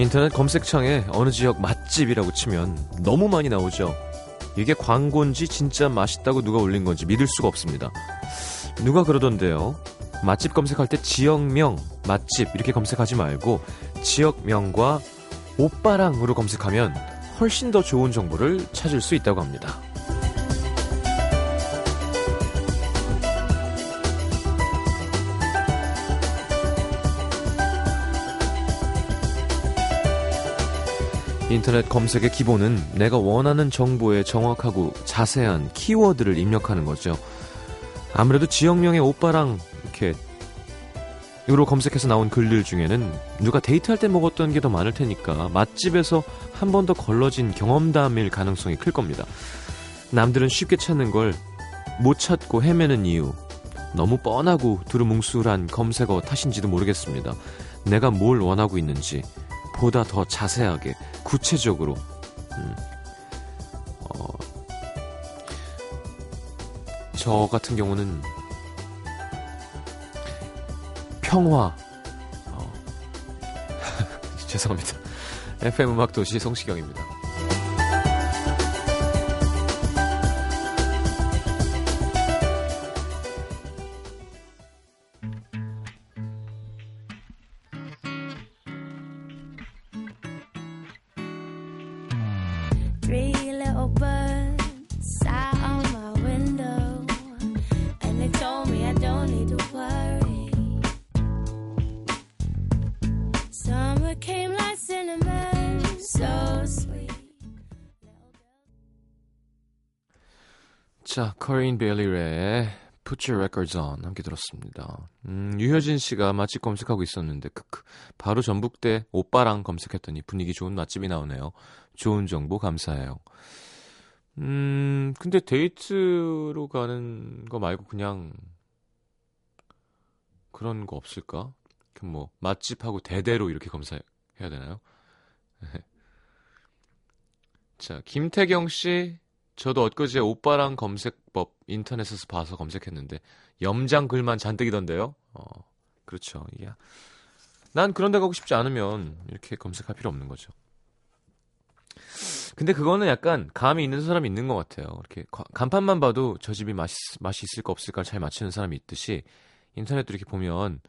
인터넷 검색창에 어느 지역 맛집이라고 치면 너무 많이 나오죠. 이게 광고인지 진짜 맛있다고 누가 올린 건지 믿을 수가 없습니다. 누가 그러던데요. 맛집 검색할 때 지역명, 맛집 이렇게 검색하지 말고 지역명과 오빠랑으로 검색하면 훨씬 더 좋은 정보를 찾을 수 있다고 합니다. 인터넷 검색의 기본은 내가 원하는 정보에 정확하고 자세한 키워드를 입력하는 거죠. 아무래도 지역명의 오빠랑 이렇게 으로 검색해서 나온 글들 중에는 누가 데이트할 때 먹었던 게 더 많을 테니까 맛집에서 한 번 더 걸러진 경험담일 가능성이 클 겁니다. 남들은 쉽게 찾는 걸 못 찾고 헤매는 이유 너무 뻔하고 두루뭉술한 검색어 탓인지도 모르겠습니다. 내가 뭘 원하고 있는지 보다 더 자세하게 구체적으로. 음, 어, 저 같은 경우는 평화. 어, 죄송합니다. FM 음악 도시 성시경입니다. 자, 커린 베일리의 Put Your Records On 함께 들었습니다. 음, 유효진 씨가 맛집 검색하고 있었는데 크크 바로 전북대 오빠랑 검색했더니 분위기 좋은 맛집이 나오네요. 좋은 정보 감사해요. 음, 근데 데이트로 가는 거 말고 그냥 그런 거 없을까? 그뭐 맛집하고 대대로 이렇게 검사해야 되나요? 자, 김태경 씨 저도 엊그제 오빠랑 검색법 인터넷에서 봐서 검색했는데 염장 글만 잔뜩이던데요. 어, 그렇죠. 이게 난 그런 데 가고 싶지 않으면 이렇게 검색할 필요 없는 거죠. 근데 그거는 약간 감이 있는 사람이 있는 것 같아요. 이렇게 과- 간판만 봐도 저 집이 맛이, 맛이 있을까 없을까 잘 맞추는 사람이 있듯이 인터넷도 이렇게 보면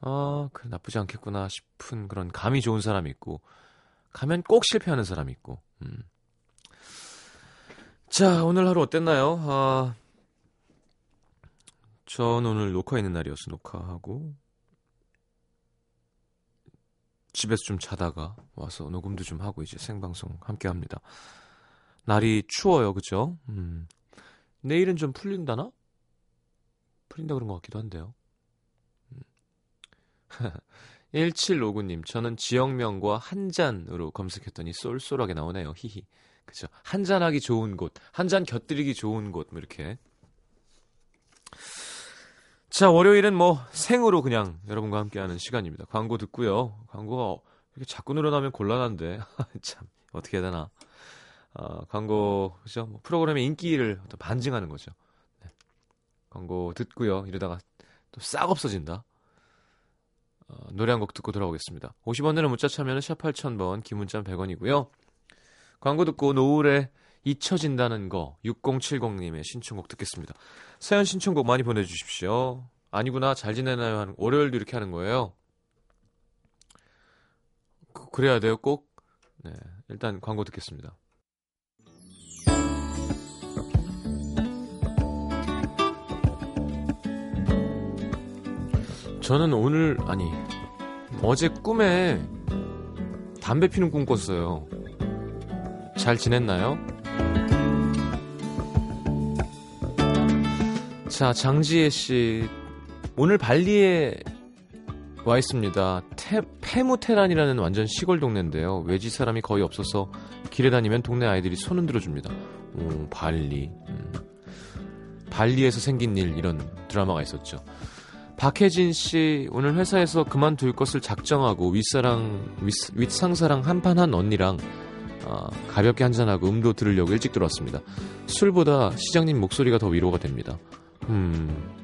아, 그래 나쁘지 않겠구나 싶은 그런 감이 좋은 사람이 있고 가면 꼭 실패하는 사람이 있고. 음. 자, 오늘 하루 어땠나요? 아, 전 오늘 녹화 있는 날이어서 녹화하고 집에서 좀 자다가 와서 녹음도 좀 하고 이제 생방송 함께 합니다. 날이 추워요, 그죠? 음. 내일은 좀 풀린다나? 풀린다 그런 것 같기도 한데요. 음. 1759님, 저는 지역명과 한 잔으로 검색했더니 쏠쏠하게 나오네요. 히히. 그죠. 한 잔하기 좋은 곳, 한 잔 곁들이기 좋은 곳, 뭐 이렇게. 자, 월요일은 뭐 생으로 그냥 여러분과 함께하는 시간입니다. 광고 듣고요. 광고가 이렇게 자꾸 늘어나면 곤란한데 참 어떻게 해야 되나. 아, 광고 그죠? 뭐 프로그램의 인기를 어떤 반증하는 거죠. 네. 광고 듣고요. 이러다가 또 싹 없어진다. 어, 노래 한 곡 듣고 돌아오겠습니다. 50원 내는 문자 참여는 샵 8000번, 기문자 100원이고요. 광고 듣고 노을에 잊혀진다는 거 6070님의 신청곡 듣겠습니다. 사연 신청곡 많이 보내주십시오. 아니구나 잘 지내나요 하는 월요일도 이렇게 하는 거예요. 그, 그래야 돼요 꼭. 네 일단 광고 듣겠습니다. 저는 오늘 아니 어제 꿈에 담배 피는 꿈 꿨어요. 잘 지냈나요? 자, 장지혜 씨. 오늘 발리에 와 있습니다. 테, 페무테란이라는 완전 시골 동네인데요. 외지 사람이 거의 없어서 길에 다니면 동네 아이들이 손 흔들어 줍니다. 오, 발리. 음. 발리에서 생긴 일 이런 드라마가 있었죠. 박혜진 씨 오늘 회사에서 그만둘 것을 작정하고 윗사랑 윗, 윗상사랑 한판 한 언니랑 아, 가볍게 한잔하고 음도 들으려고 일찍 들어왔습니다. 술보다 시장님 목소리가 더 위로가 됩니다. 음.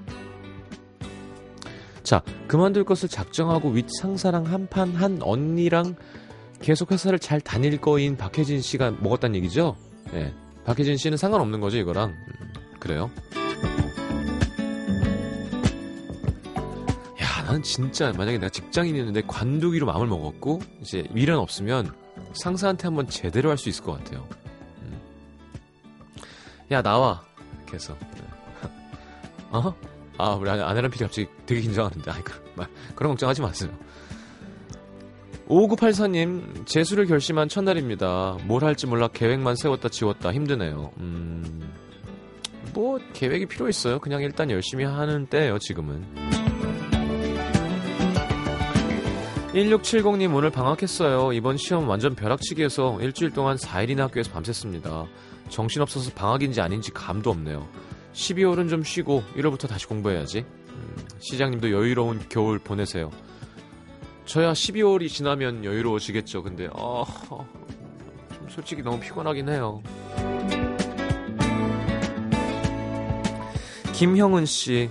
자, 그만둘 것을 작정하고 윗상사랑 한판 한 언니랑 계속 회사를 잘 다닐 거인 박혜진 씨가 먹었다는 얘기죠? 예. 박혜진 씨는 상관없는 거죠, 이거랑. 음, 그래요? 야, 나는 진짜 만약에 내가 직장인이었는데 관두기로 마음을 먹었고 이제 미련 없으면 상사한테 한번 제대로 할 수 있을 것 같아요. 음. 야, 나와. 이렇게 해서. 네. 어? 아, 우리 아내- 아내랑 PD 갑자기 되게 긴장하는데. 아이, 그, 말, 그런 걱정하지 마세요. 5984님, 재수를 결심한 첫날입니다. 뭘 할지 몰라 계획만 세웠다 지웠다 힘드네요. 음, 뭐, 계획이 필요 있어요. 그냥 일단 열심히 하는 때예요, 지금은. 1670님, 오늘 방학했어요. 이번 시험 완전 벼락치기해서 일주일 동안 4일이나 학교에서 밤샜습니다. 정신없어서 방학인지 아닌지 감도 없네요. 12월은 좀 쉬고 1월부터 다시 공부해야지. 음, 시장님도 여유로운 겨울 보내세요. 저야 12월이 지나면 여유로워지겠죠. 근데 어, 좀 솔직히 너무 피곤하긴 해요. 김형은 씨,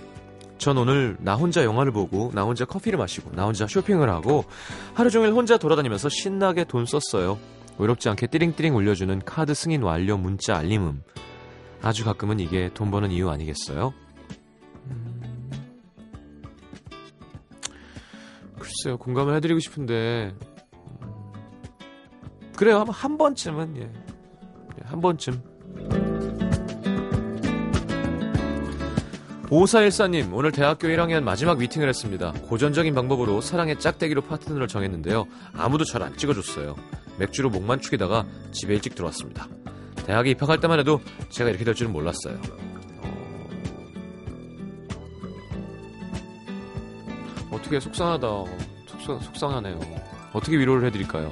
전 오늘 나 혼자 영화를 보고 나 혼자 커피를 마시고 나 혼자 쇼핑을 하고 하루 종일 혼자 돌아다니면서 신나게 돈 썼어요. 외롭지 않게 띠링띠링 울려주는 카드 승인 완료 문자 알림음. 아주 가끔은 이게 돈 버는 이유 아니겠어요? 음, 글쎄요, 공감을 해드리고 싶은데 음, 그래요, 한, 한 번쯤은 예, 예, 한 번쯤. 5414님, 오늘 대학교 1학년 마지막 미팅을 했습니다. 고전적인 방법으로 사랑의 짝대기로 파트너를 정했는데요. 아무도 잘 안 찍어줬어요. 맥주로 목만 축이다가 집에 일찍 들어왔습니다. 대학에 입학할 때만 해도 제가 이렇게 될 줄은 몰랐어요. 어... 어떻게 속상하다. 속상, 속상하네요. 어떻게 위로를 해드릴까요?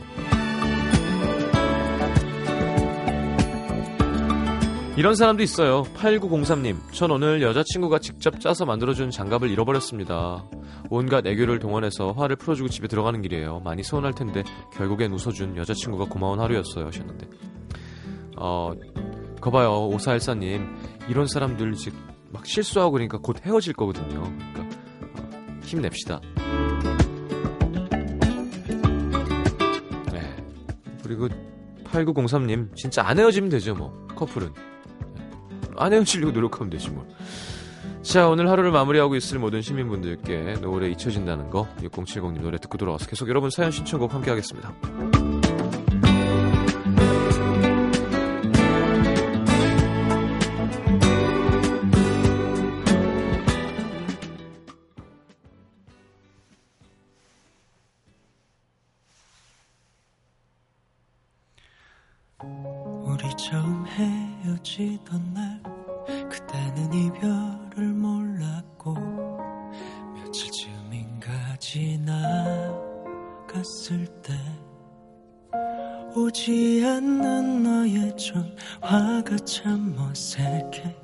이런 사람도 있어요. 8903님. 전 오늘 여자친구가 직접 짜서 만들어준 장갑을 잃어버렸습니다. 온갖 애교를 동원해서 화를 풀어주고 집에 들어가는 길이에요. 많이 서운할 텐데 결국엔 웃어준 여자친구가 고마운 하루였어요. 하셨는데. 어, 거봐요. 5414님. 이런 사람들 이제 막 실수하고 그러니까 곧 헤어질 거거든요. 그러니까 어, 힘냅시다. 네. 그리고 8903님. 진짜 안 헤어지면 되죠, 뭐. 커플은. 안 헤어지려고 노력하면 되지 뭘. 자 오늘 하루를 마무리하고 있을 모든 시민분들께 노래 잊혀진다는 거 6070님 노래 듣고 돌아와서 계속 여러분 사연 신청곡 함께 하겠습니다. 우리 처음 헤어지던 날 그때는 이별을 몰랐고 며칠쯤인가 지나갔을 때 오지 않는 너의 전화가 참 어색해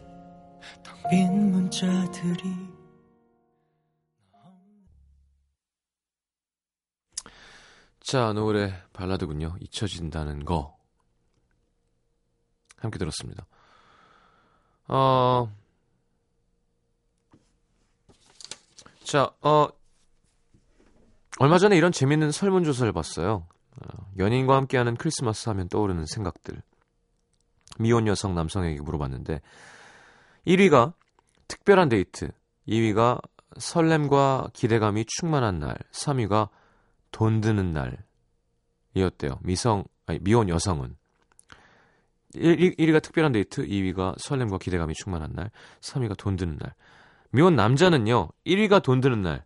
텅 빈 문자들이 자 노래 발라드군요. 잊혀진다는 거 함께 들었습니다. 어, 자, 어, 얼마 전에 이런 재밌는 설문조사를 봤어요. 어, 연인과 함께하는 크리스마스 하면 떠오르는 생각들. 미혼 여성 남성에게 물어봤는데 1위가 특별한 데이트, 2위가 설렘과 기대감이 충만한 날, 3위가 돈 드는 날이었대요. 미성, 아니, 미혼 여성은. 1위, 1위가 특별한 데이트, 2위가 설렘과 기대감이 충만한 날, 3위가 돈 드는 날. 미혼 남자는요, 1위가 돈 드는 날,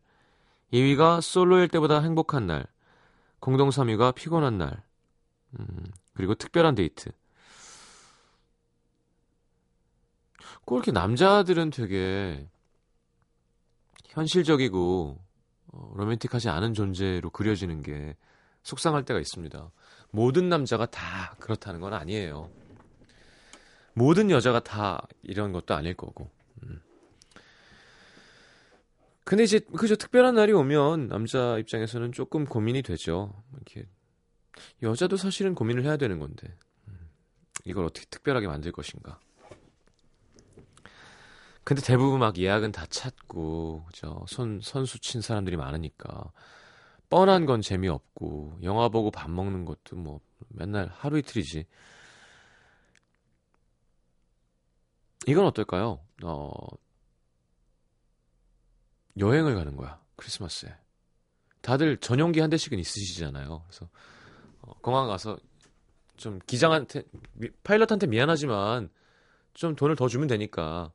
2위가 솔로일 때보다 행복한 날, 공동 3위가 피곤한 날, 음, 그리고 특별한 데이트. 꼭 이렇게 남자들은 되게 현실적이고 어, 로맨틱하지 않은 존재로 그려지는 게 속상할 때가 있습니다. 모든 남자가 다 그렇다는 건 아니에요. 모든 여자가 다 이런 것도 아닐 거고. 음. 근데 이제 그저 특별한 날이 오면 남자 입장에서는 조금 고민이 되죠. 이렇게 여자도 사실은 고민을 해야 되는 건데 음. 이걸 어떻게 특별하게 만들 것인가. 근데 대부분 막 예약은 다 찼고 그죠? 선 선수 친 사람들이 많으니까 뻔한 건 재미없고 영화 보고 밥 먹는 것도 뭐 맨날 하루 이틀이지. 이건 어떨까요? 어, 여행을 가는 거야. 크리스마스에. 다들 전용기 한 대씩은 있으시잖아요. 그래서 어, 공항 가서 좀 기장한테 미- 파일럿한테 미안하지만 좀 돈을 더 주면 되니까.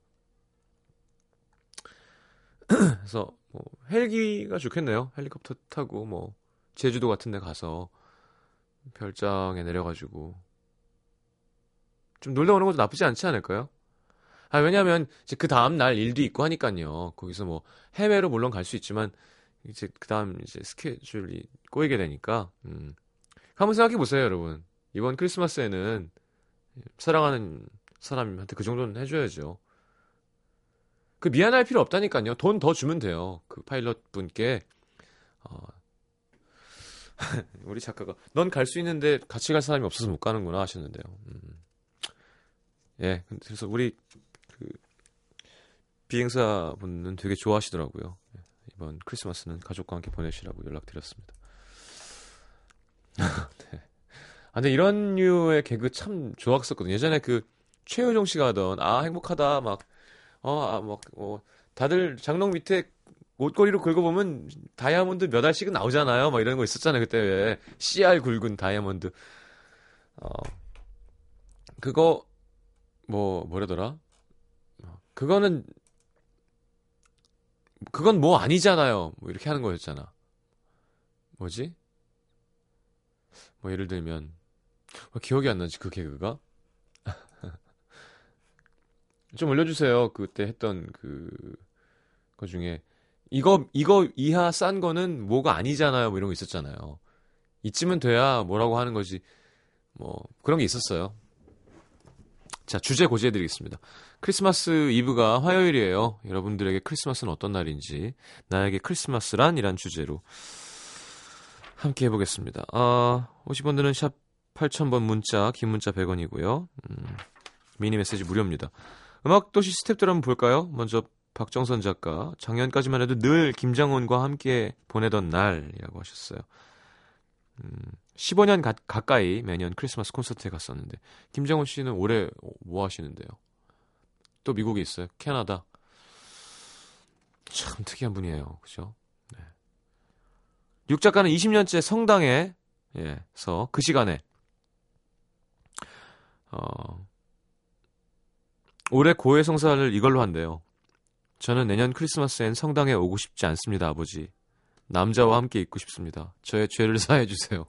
그래서 뭐 헬기가 좋겠네요. 헬리콥터 타고 뭐 제주도 같은 데 가서 별장에 내려가지고 좀 놀다 오는 것도 나쁘지 않지 않을까요? 아, 왜냐면 이제 그 다음 날 일도 있고 하니까요. 거기서 뭐 해외로 물론 갈 수 있지만 이제 그 다음 이제 스케줄이 꼬이게 되니까 음. 한번 생각해 보세요, 여러분. 이번 크리스마스에는 사랑하는 사람한테 그 정도는 해줘야죠. 그 미안할 필요 없다니까요. 돈 더 주면 돼요. 그 파일럿 분께 어, 우리 작가가 넌 갈 수 있는데 같이 갈 사람이 없어서 못 가는구나 하셨는데요. 음. 예, 그래서 우리 그 비행사 분은 되게 좋아하시더라고요. 예, 이번 크리스마스는 가족과 함께 보내시라고 연락드렸습니다. 네. 아, 근데 이런 류의 개그 참 좋았었거든요. 예전에 그 최효정 씨가 하던 아 행복하다 막 어, 아, 막, 어, 다들 장롱 밑에 옷걸이로 긁어보면 다이아몬드 몇 알씩은 나오잖아요. 막 이런 거 있었잖아요. 그때 왜 CR 굵은 다이아몬드. 어, 그거, 뭐, 뭐라더라? 어, 그거는, 그건 뭐 아니잖아요. 뭐 이렇게 하는 거였잖아. 뭐지? 뭐 예를 들면, 어, 기억이 안 나지, 그 개그가? 좀 올려주세요. 그때 했던 그, 거 중에. 이거, 이거 이하 싼 거는 뭐가 아니잖아요. 뭐 이런 거 있었잖아요. 이쯤은 돼야 뭐라고 하는 거지. 뭐, 그런 게 있었어요. 자, 주제 고지해드리겠습니다. 크리스마스 이브가 화요일이에요. 여러분들에게 크리스마스는 어떤 날인지, 나에게 크리스마스란 이란 주제로 함께 해보겠습니다. 아, 50원들은 샵 8000번 문자, 긴 문자 100원이고요. 음, 미니 메시지 무료입니다. 음악도시 스탭들 한번 볼까요? 먼저 박정선 작가, 작년까지만 해도 늘 김장훈과 함께 보내던 날이라고 하셨어요. 음, 15년 가, 가까이 매년 크리스마스 콘서트에 갔었는데 김장훈 씨는 올해 뭐 하시는데요? 또 미국에 있어요. 캐나다. 참 특이한 분이에요. 그죠? 네. 육 작가는 20년째 성당에 예,서 그 시간에 어, 올해 고해 성사를 이걸로 한대요. 저는 내년 크리스마스엔 성당에 오고 싶지 않습니다, 아버지. 남자와 함께 있고 싶습니다. 저의 죄를 사해 주세요.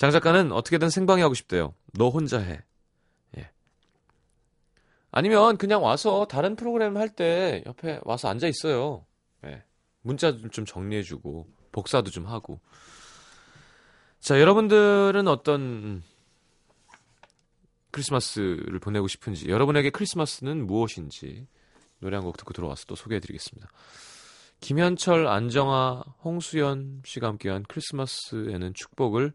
장 작가는 어떻게든 생방이 하고 싶대요. 너 혼자 해. 예. 아니면 그냥 와서 다른 프로그램 할 때 옆에 와서 앉아 있어요. 예. 문자 좀 정리해주고 복사도 좀 하고. 자, 여러분들은 어떤 크리스마스를 보내고 싶은지, 여러분에게 크리스마스는 무엇인지 노래 한 곡 듣고 들어와서 또 소개해드리겠습니다. 김현철, 안정아, 홍수연 씨가 함께한 크리스마스에는 축복을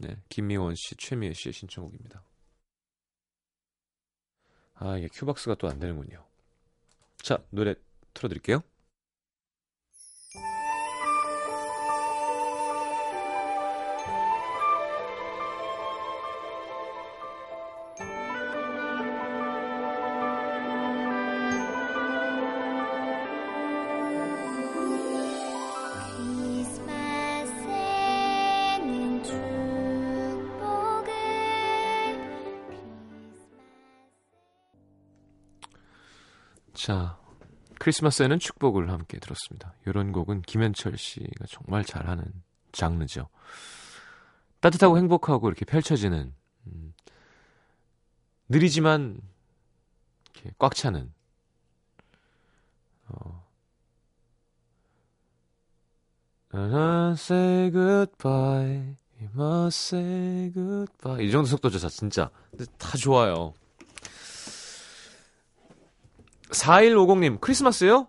네, 김미원 씨, 최미애 씨의 신청곡입니다. 아, 이게 큐박스가 또 안 되는군요. 자, 노래 틀어드릴게요. 자, 크리스마스에는 축복을 함께 들었습니다. 이런 곡은 김현철 씨가 정말 잘하는 장르죠. 따뜻하고 행복하고 이렇게 펼쳐지는 음, 느리지만 이렇게 꽉 차는 어, I say goodbye, we must say goodbye. 이 정도 속도죠, 자, 진짜. 근데 다 좋아요. 4150님, 크리스마스요?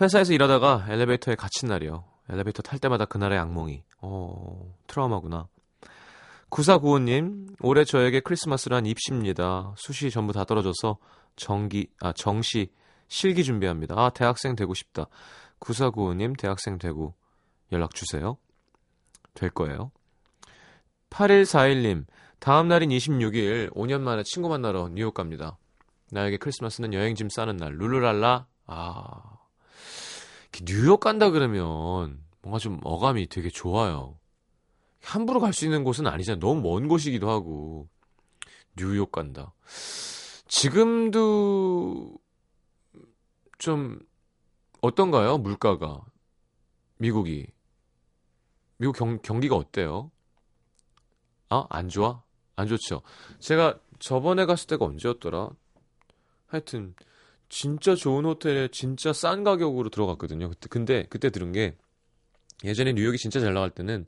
회사에서 일하다가 엘리베이터에 갇힌 날이요. 엘리베이터 탈 때마다 그날의 악몽이. 어, 트라우마구나. 9495님, 올해 저에게 크리스마스란 입시입니다. 수시 전부 다 떨어져서 정기, 아, 정시, 실기 준비합니다. 아, 대학생 되고 싶다. 9495님 대학생 되고 연락 주세요. 될 거예요. 8141님, 다음 날인 26일 5년 만에 친구 만나러 뉴욕 갑니다. 나에게 크리스마스는 여행짐 싸는 날. 룰루랄라. 아. 뉴욕 간다 그러면 뭔가 좀 어감이 되게 좋아요. 함부로 갈 수 있는 곳은 아니잖아요. 너무 먼 곳이기도 하고. 뉴욕 간다. 지금도 좀 어떤가요? 물가가. 미국이. 미국 경, 경기가 어때요? 아, 안 좋아? 안 좋죠. 제가 저번에 갔을 때가 언제였더라? 하여튼 진짜 좋은 호텔에 진짜 싼 가격으로 들어갔거든요. 그때 근데 그때 들은 게 예전에 뉴욕이 진짜 잘 나갈 때는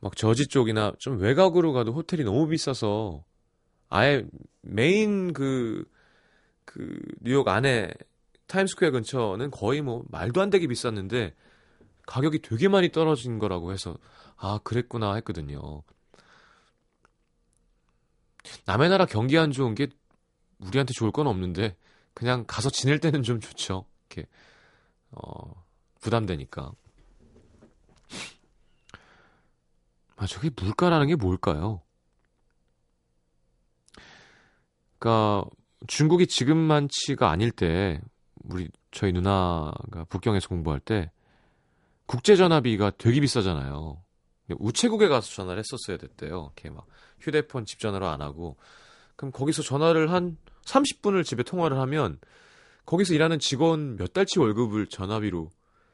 막 저지 쪽이나 좀 외곽으로 가도 호텔이 너무 비싸서 아예 메인 그, 그 뉴욕 안에 타임스퀘어 근처는 거의 뭐 말도 안 되게 비쌌는데 가격이 되게 많이 떨어진 거라고 해서 아 그랬구나 했거든요. 남의 나라 경기 안 좋은 게 우리한테 좋을 건 없는데 그냥 가서 지낼 때는 좀 좋죠. 이렇게 어 부담되니까. 아 저게 물가라는 게 뭘까요? 그러니까 중국이 지금만치가 아닐 때 우리 저희 누나가 북경에서 공부할 때 국제 전화비가 되게 비싸잖아요. 우체국에 가서 전화를 했었어야 됐대요. 이렇게 막 휴대폰 집 전화로 안 하고 그럼 거기서 전화를 한 30분을 집에 통화를 하면 거기서 일하는 직원 몇 달치 월급을 전화비로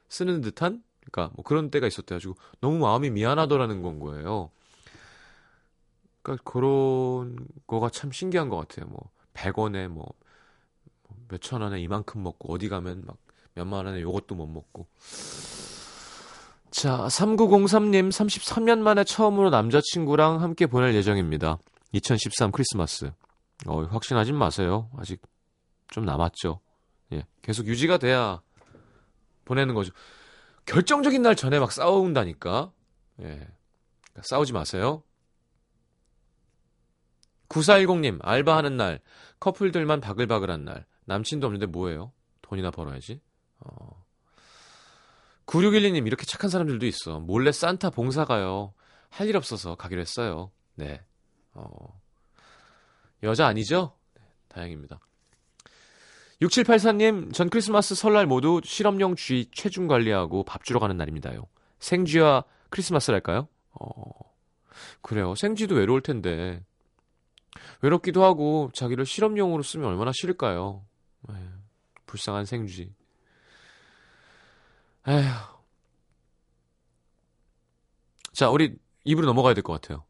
쓰는 듯한 그러니까 뭐 그런 때가 있었대 가지고 너무 마음이 미안하더라는 건 거예요. 그러니까 그런 거가 참 신기한 것 같아요. 뭐 100원에 뭐 몇천 원에 이만큼 먹고 어디 가면 막 몇만 원에 요것도 못 먹고. 자, 3903님 33년 만에 처음으로 남자친구랑 함께 보낼 예정입니다. 2013 크리스마스. 어, 확신하진 마세요. 아직 좀 남았죠. 예. 계속 유지가 돼야 보내는 거죠. 결정적인 날 전에 막 싸운다니까. 예. 그러니까 싸우지 마세요. 9410님, 알바하는 날, 커플들만 바글바글한 날, 남친도 없는데 뭐해요? 돈이나 벌어야지. 어. 9612님, 이렇게 착한 사람들도 있어. 몰래 산타 봉사 가요. 할 일 없어서 가기로 했어요. 네. 어. 여자 아니죠? 네, 다행입니다. 6784님, 전 크리스마스 설날 모두 실험용 쥐 체중 관리하고 밥 주러 가는 날입니다요. 생쥐와 크리스마스랄까요? 어, 그래요. 생쥐도 외로울 텐데. 외롭기도 하고 자기를 실험용으로 쓰면 얼마나 싫을까요? 에휴, 불쌍한 생쥐. 에휴. 자, 우리 입으로 넘어가야 될 것 같아요.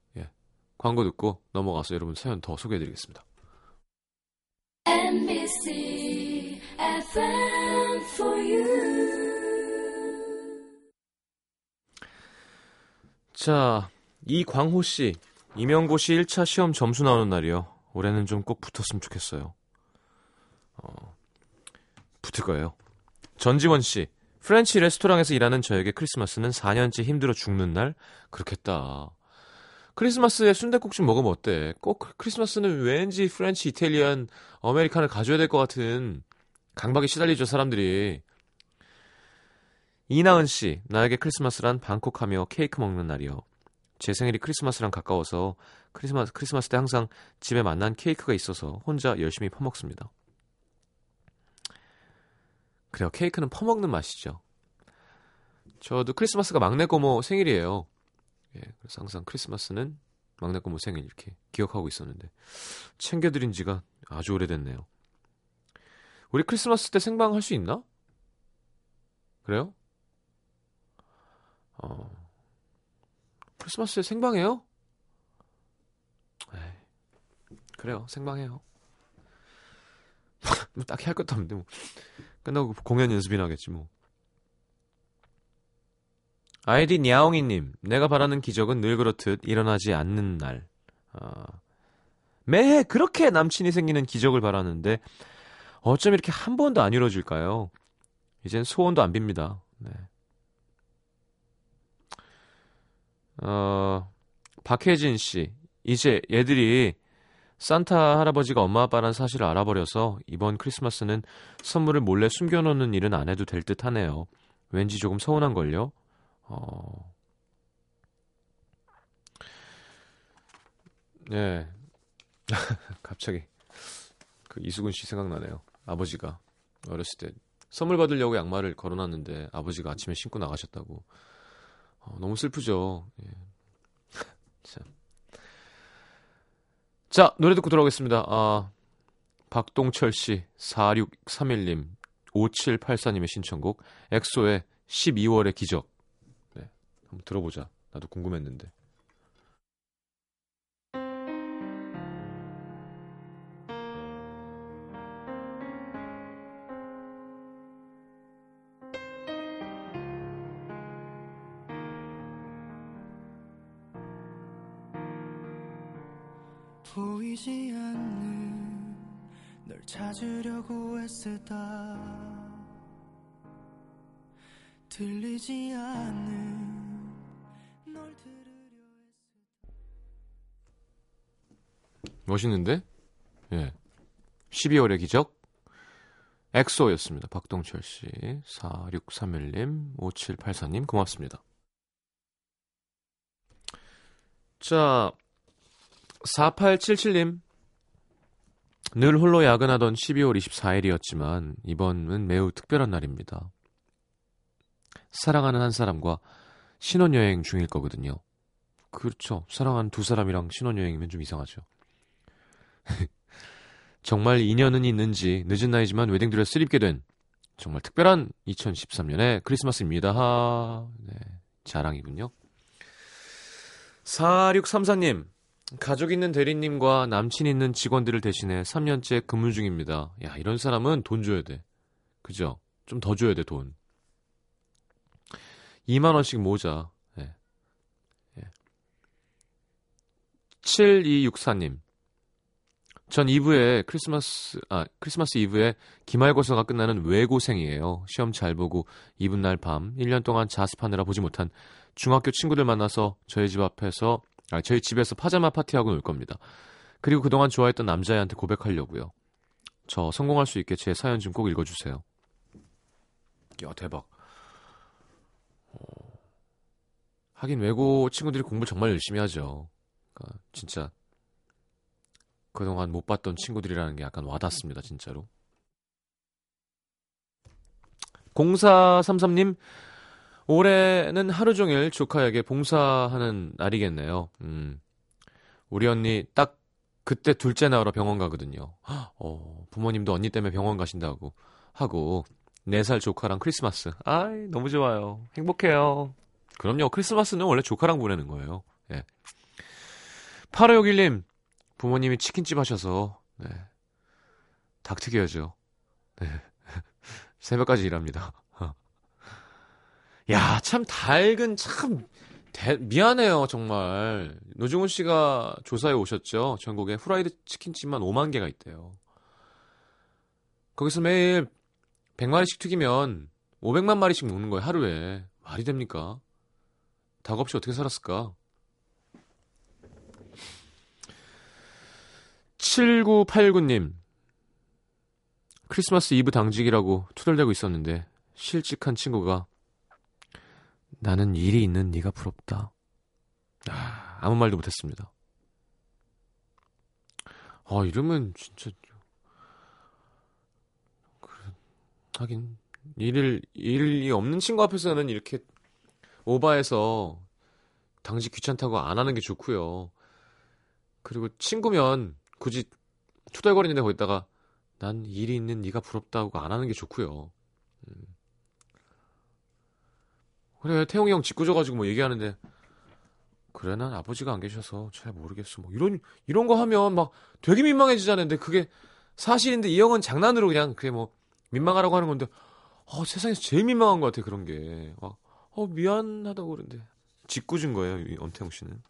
예. 광고 듣고 넘어가서 여러분 사연 더 소개해드리겠습니다. NBC FM for you. 자, 이광호 씨. 임용고시 1차 시험 점수 나오는 날이요. 올해는 좀 꼭 붙었으면 좋겠어요. 어, 붙을 거예요. 전지원 씨. French 레스토랑에서 일하는 저에게 크리스마스는 4년째 힘들어 죽는 날? 그렇겠다. 크리스마스에 순대국 좀 먹으면 어때? 꼭 크리스마스는 왠지 French, Italian, American을 가져야 될 것 같은 강박에 시달리죠, 사람들이. 이나은 씨, 나에게 크리스마스란 방콕하며 케이크 먹는 날이요. 제 생일이 크리스마스랑 가까워서 크리스마스, 크리스마스 때 항상 집에 만난 케이크가 있어서 혼자 열심히 퍼먹습니다. 그래요. 케이크는 퍼먹는 맛이죠. 저도 크리스마스가 막내 고모 생일이에요. 예, 그래서 항상 크리스마스는 막내 고모 생일 이렇게 기억하고 있었는데 챙겨드린 지가 아주 오래됐네요. 우리 크리스마스 때 생방 할 수 있나? 그래요? 어, 크리스마스에 생방해요? 에이, 그래요. 생방해요. 뭐 딱히 할 것도 없는데 뭐 끝나고 공연 연습이나 하겠지 뭐. 아이디 냐옹이님, 내가 바라는 기적은 늘 그렇듯 일어나지 않는 날. 아, 매해 그렇게 남친이 생기는 기적을 바라는데 어쩜 이렇게 한 번도 안 이루어질까요? 이젠 소원도 안 빕니다. 네. 어, 박혜진 씨, 이제 얘들이 산타 할아버지가 엄마 아빠란 사실을 알아버려서 이번 크리스마스는 선물을 몰래 숨겨놓는 일은 안 해도 될 듯 하네요. 왠지 조금 서운한걸요. 어. 네. 갑자기 그 이수근 씨 생각나네요. 아버지가 어렸을 때 선물 받으려고 양말을 걸어놨는데 아버지가 아침에 신고 나가셨다고. 어, 너무 슬프죠. 예. 참. 자, 노래 듣고 돌아오겠습니다. 아, 박동철 씨, 4631님, 5784님의 신청곡, 엑소의 12월의 기적. 네, 한번 들어보자. 나도 궁금했는데. 보이지 않는 널 찾으려고 애쓰다 들리지 않는 멋있는데? 예. 12월의 기적. 엑소였습니다. 박동철 씨, 4631님, 5784님, 고맙습니다. 자, 4877님. 늘 홀로 야근하던 12월 24일이었지만, 이번은 매우 특별한 날입니다. 사랑하는 한 사람과 신혼여행 중일 거거든요. 그렇죠. 사랑하는 두 사람이랑 신혼여행이면 좀 이상하죠. 정말 인연은 있는지 늦은 나이지만 웨딩드레 스를 입게 된 정말 특별한 2013년의 크리스마스입니다. 하, 네, 자랑이군요. 4634님, 가족 있는 대리님과 남친 있는 직원들을 대신해 3년째 근무 중입니다. 야, 이런 사람은 돈 줘야 돼. 그죠? 좀 더 줘야 돼, 돈. 2만원씩 모자. 네. 네. 7264님, 전 2부에 크리스마스 아 크리스마스 이브에 기말고사가 끝나는 외고생이에요. 시험 잘 보고 이분 날 밤 1년 동안 자습하느라 보지 못한 중학교 친구들 만나서 저희 집 앞에서 아 저희 집에서 파자마 파티하고 놀 겁니다. 그리고 그동안 좋아했던 남자애한테 고백하려고요. 저 성공할 수 있게 제 사연 좀 꼭 읽어 주세요. 야 대박. 어... 하긴 외고 친구들이 공부 정말 열심히 하죠. 그러니까 진짜 그동안 못 봤던 친구들이라는 게 약간 와닿습니다, 진짜로. 0433님, 올해는 하루 종일 조카에게 봉사하는 날이겠네요. 음, 우리 언니 딱 그때 둘째 나으러 병원 가거든요. 어, 부모님도 언니 때문에 병원 가신다고 하고, 4살 조카랑 크리스마스. 아이, 너무 좋아요. 행복해요. 그럼요, 크리스마스는 원래 조카랑 보내는 거예요. 예. 8561님, 부모님이 치킨집 하셔서 네. 닭 튀겨야죠. 네. 새벽까지 일합니다. 야, 참 닭은 참 대, 미안해요, 정말. 노중훈 씨가 조사에 오셨죠. 전국에 후라이드 치킨집만 5만 개가 있대요. 거기서 매일 100마리씩 튀기면 500만 마리씩 먹는 거예요, 하루에. 말이 됩니까? 닭 없이 어떻게 살았을까? 7989님. 크리스마스 이브 당직이라고 투덜대고 있었는데 실직한 친구가 나는 일이 있는 네가 부럽다. 아, 아무 말도 못했습니다. 아 이러면 진짜 하긴 일을 일이 없는 친구 앞에서는 이렇게 오바해서 당직 귀찮다고 안 하는 게 좋고요. 그리고 친구면 굳이 투덜거리는 데 거기다가 난 일이 있는 네가 부럽다고 안 하는 게 좋고요. 음. 그래 태용이 형 짓궂어가지고 뭐 얘기하는데 그래 난 아버지가 안 계셔서 잘 모르겠어 뭐 이런 이런 거 하면 막 되게 민망해지잖아요. 근데 그게 사실인데 이 형은 장난으로 그냥 그게 뭐 민망하라고 하는 건데 어, 세상에서 제일 민망한 것 같아 그런 게 막, 어 미안하다고 그러는데 짓궂은 거예요 이 엄태웅 씨는.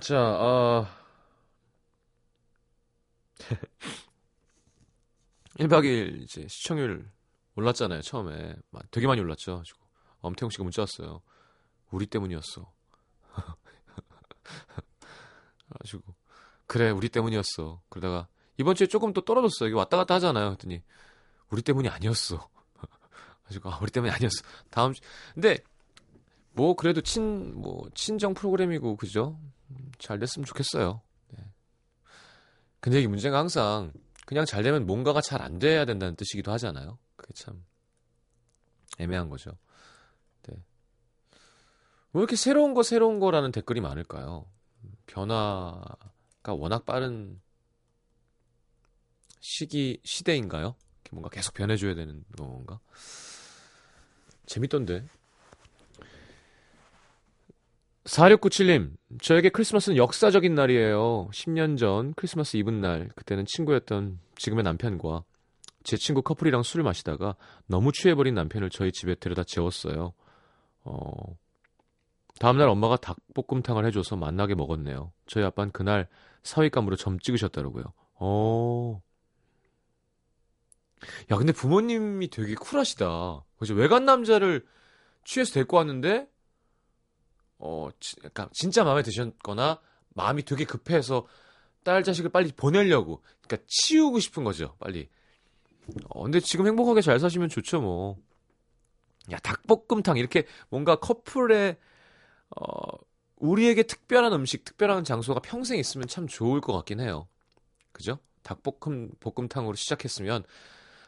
자, 어... 1박 2일 이제 시청률 올랐잖아요, 처음에. 되게 많이 올랐죠. 엄태웅 씨가 문자 왔어요. 우리 때문이었어. 가지고 그래, 우리 때문이었어. 그러다가 이번 주에 조금 또 떨어졌어. 이게 왔다 갔다 하잖아요. 그랬더니 우리 때문이 아니었어. 가지고 아, 우리 때문이 아니었어. 다음 주 근데 뭐 그래도 친 뭐 친정 프로그램이고 그죠? 음, 잘 됐으면 좋겠어요. 네. 근데 이게 문제가 항상 그냥 잘 되면 뭔가가 잘 안 돼야 된다는 뜻이기도 하잖아요. 그게 참 애매한 거죠. 네. 왜 이렇게 새로운 거 새로운 거라는 댓글이 많을까요? 변화가 워낙 빠른 시기 시대인가요? 뭔가 계속 변해줘야 되는 건가? 재밌던데. 4697님, 저에게 크리스마스는 역사적인 날이에요. 10년 전 크리스마스 이브 날, 그때는 친구였던 지금의 남편과 제 친구 커플이랑 술을 마시다가 너무 취해버린 남편을 저희 집에 데려다 재웠어요. 어, 다음날 엄마가 닭볶음탕을 해줘서 만나게 먹었네요. 저희 아빠는 그날 사위감으로 점 찍으셨더라고요. 어. 야, 근데 부모님이 되게 쿨하시다. 그죠? 외간 남자를 취해서 데리고 왔는데, 어, 지, 그러니까 진짜 마음에 드셨거나, 마음이 되게 급해서 딸 자식을 빨리 보내려고, 그러니까 치우고 싶은 거죠, 빨리. 어, 근데 지금 행복하게 잘 사시면 좋죠, 뭐. 야, 닭볶음탕, 이렇게 뭔가 커플의, 어, 우리에게 특별한 음식, 특별한 장소가 평생 있으면 참 좋을 것 같긴 해요. 그죠? 닭볶음, 볶음탕으로 시작했으면,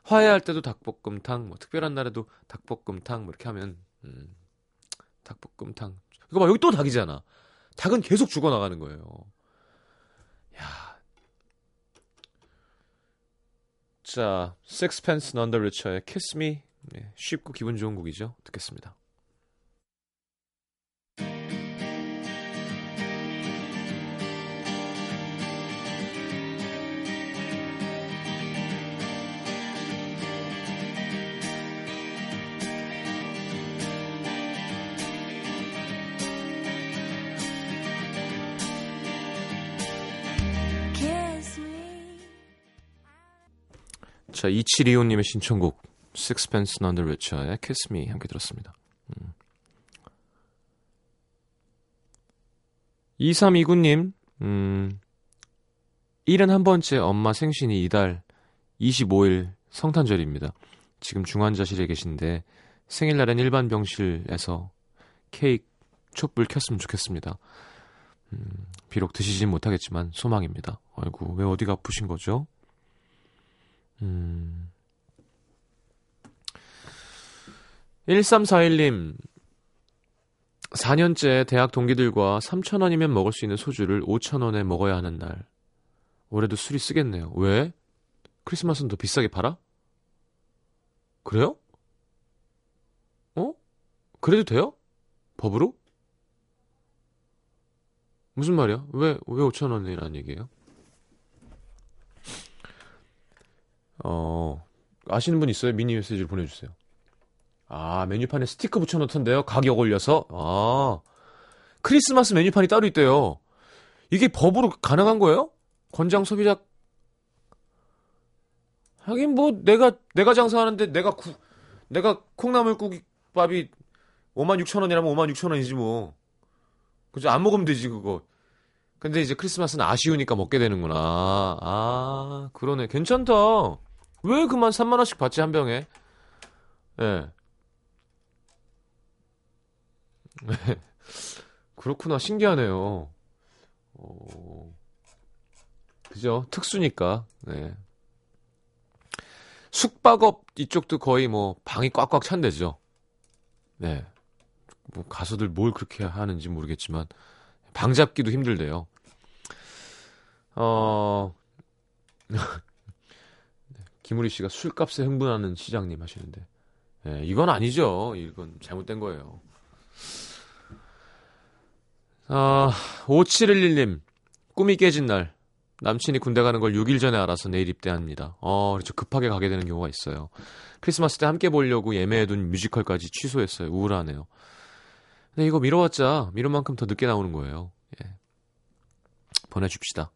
화해할 때도 닭볶음탕, 뭐 특별한 날에도 닭볶음탕, 뭐 이렇게 하면, 음, 닭볶음탕. 이거 봐, 여기 또 닭이잖아. 닭은 계속 죽어나가는 거예요. 야. 자, Sixpence None the Richer의 Kiss Me. 네, 쉽고 기분 좋은 곡이죠. 듣겠습니다. 자, 2725님의 신청곡 Sixpence None the Richer의 Kiss Me 함께 들었습니다. 음. 2329님, 음, 71번째 엄마 생신이 이달 25일 성탄절입니다. 지금 중환자실에 계신데 생일날엔 일반 병실에서 케이크, 촛불 켰으면 좋겠습니다. 음, 비록 드시진 못하겠지만 소망입니다. 아이고, 왜 어디가 아프신 거죠? 음. 1341님, 4년째 대학 동기들과 3,000원이면 먹을 수 있는 소주를 5,000원에 먹어야 하는 날. 올해도 술이 쓰겠네요. 왜? 크리스마스는 더 비싸게 팔아? 그래요? 어? 그래도 돼요? 법으로? 무슨 말이야? 왜, 왜 5,000원이라는 얘기예요? 어, 아시는 분 있어요? 미니 메시지를 보내주세요. 아, 메뉴판에 스티커 붙여놓던데요? 가격 올려서? 아, 크리스마스 메뉴판이 따로 있대요. 이게 법으로 가능한 거예요? 권장 소비자. 하긴 뭐, 내가, 내가 장사하는데 내가 구, 내가 콩나물국밥이 56,000원이라면 56,000원이지 뭐. 그죠? 안 먹으면 되지, 그거. 근데 이제 크리스마스는 아쉬우니까 먹게 되는구나. 아, 그러네. 괜찮다. 왜 그만 3만 원씩 받지, 한 병에? 예. 그렇구나. 신기하네요. 어, 그죠? 특수니까. 네. 숙박업 이쪽도 거의 뭐 방이 꽉꽉 찬대죠. 네. 뭐 가수들 뭘 그렇게 하는지 모르겠지만 방 잡기도 힘들대요. 어. 김우리 씨가 술값에 흥분하는 시장님 하시는데. 예, 이건 아니죠. 이건 잘못된 거예요. 아, 5711님. 꿈이 깨진 날. 남친이 군대 가는 걸 6일 전에 알아서 내일 입대합니다. 어, 그렇죠. 급하게 가게 되는 경우가 있어요. 크리스마스 때 함께 보려고 예매해둔 뮤지컬까지 취소했어요. 우울하네요. 근데 이거 미뤄왔자 미룬 만큼 더 늦게 나오는 거예요. 예. 보내줍시다.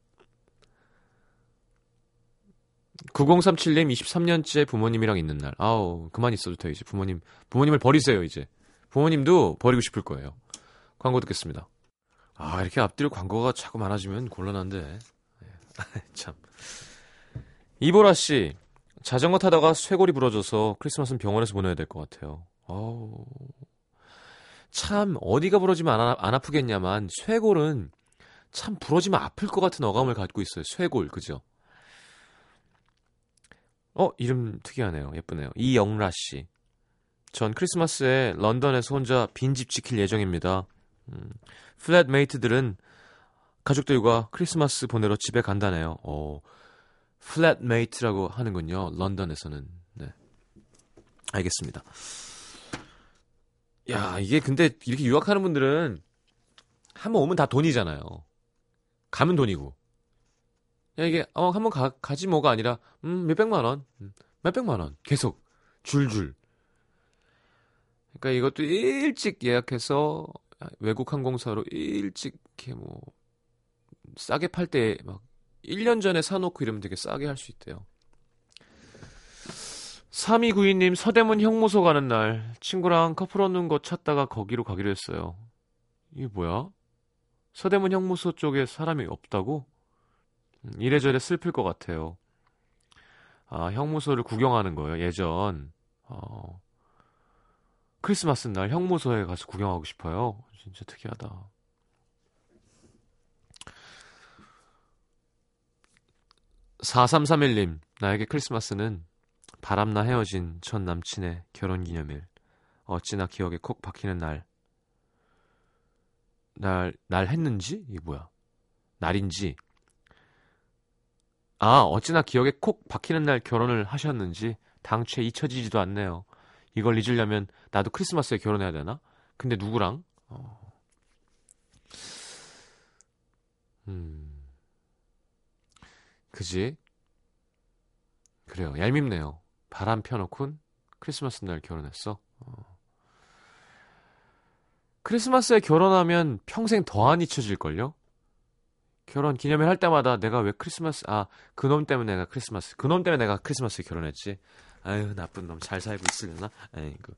9037님 23년째 부모님이랑 있는 날. 아우, 그만 있어도 돼요, 이제. 부모님, 부모님을 버리세요, 이제. 부모님도 버리고 싶을 거예요. 광고 듣겠습니다. 아, 이렇게 앞뒤로 광고가 자꾸 많아지면 곤란한데. 예. 참. 이보라 씨, 자전거 타다가 쇄골이 부러져서 크리스마스는 병원에서 보내야 될 것 같아요. 어우. 참 어디가 부러지면 안, 아- 안 아프겠냐만 쇄골은 참 부러지면 아플 것 같은 어감을 갖고 있어요. 쇄골, 그죠? 어, 이름 특이하네요. 예쁘네요. 이영라 씨. 전 크리스마스에 런던에서 혼자 빈집 지킬 예정입니다. 음, flatmate들은 가족들과 크리스마스 보내러 집에 간다네요. 어, flatmate라고 하는군요. 런던에서는. 네. 알겠습니다. 야, 이게 근데 이렇게 유학하는 분들은 한 번 오면 다 돈이잖아요. 가면 돈이고. 야, 이게 어, 한번 가, 가지 뭐가 아니라 음, 몇백만 원. 음, 몇백만 원. 계속 줄줄. 그러니까 이것도 일찍 예약해서 외국 항공사로 일찍 이렇게 뭐 싸게 팔 때 막 1년 전에 사놓고 이러면 되게 싸게 할 수 있대요. 3292님 서대문 형무소 가는 날 친구랑 커플 얻는 거 찾다가 거기로 가기로 했어요. 이게 뭐야? 서대문 형무소 쪽에 사람이 없다고? 음, 이래저래 슬플 것 같아요. 아, 형무소를 구경하는 거예요, 예전. 어, 크리스마스 날 형무소에 가서 구경하고 싶어요. 진짜 특이하다. 4331님, 나에게 크리스마스는 바람나 헤어진 전 남친의 결혼 기념일. 어찌나 기억에 콕 박히는 날. 날, 날 했는지? 이게 뭐야? 날인지. 아, 어찌나 기억에 콕 박히는 날 결혼을 하셨는지 당최 잊혀지지도 않네요. 이걸 잊으려면 나도 크리스마스에 결혼해야 되나? 근데 누구랑? 어. 음. 그지? 그래요. 얄밉네요. 바람 펴놓곤 크리스마스 날 결혼했어. 어. 크리스마스에 결혼하면 평생 더 안 잊혀질걸요? 결혼 기념일 할 때마다 내가 왜 크리스마스, 아, 그놈 때문에 내가 크리스마스, 그놈 때문에 내가 크리스마스에 결혼했지. 아유, 나쁜 놈 잘 살고 있으려나? 아이고,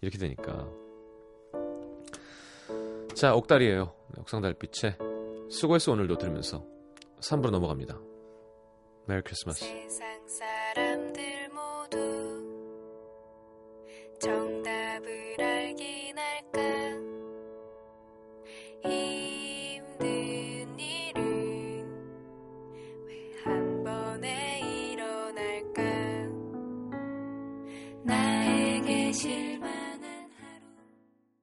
이렇게 되니까. 자, 옥달이에요. 옥상 달빛에 수고했어 오늘도 들으면서 3부로 넘어갑니다. 메리 크리스마스.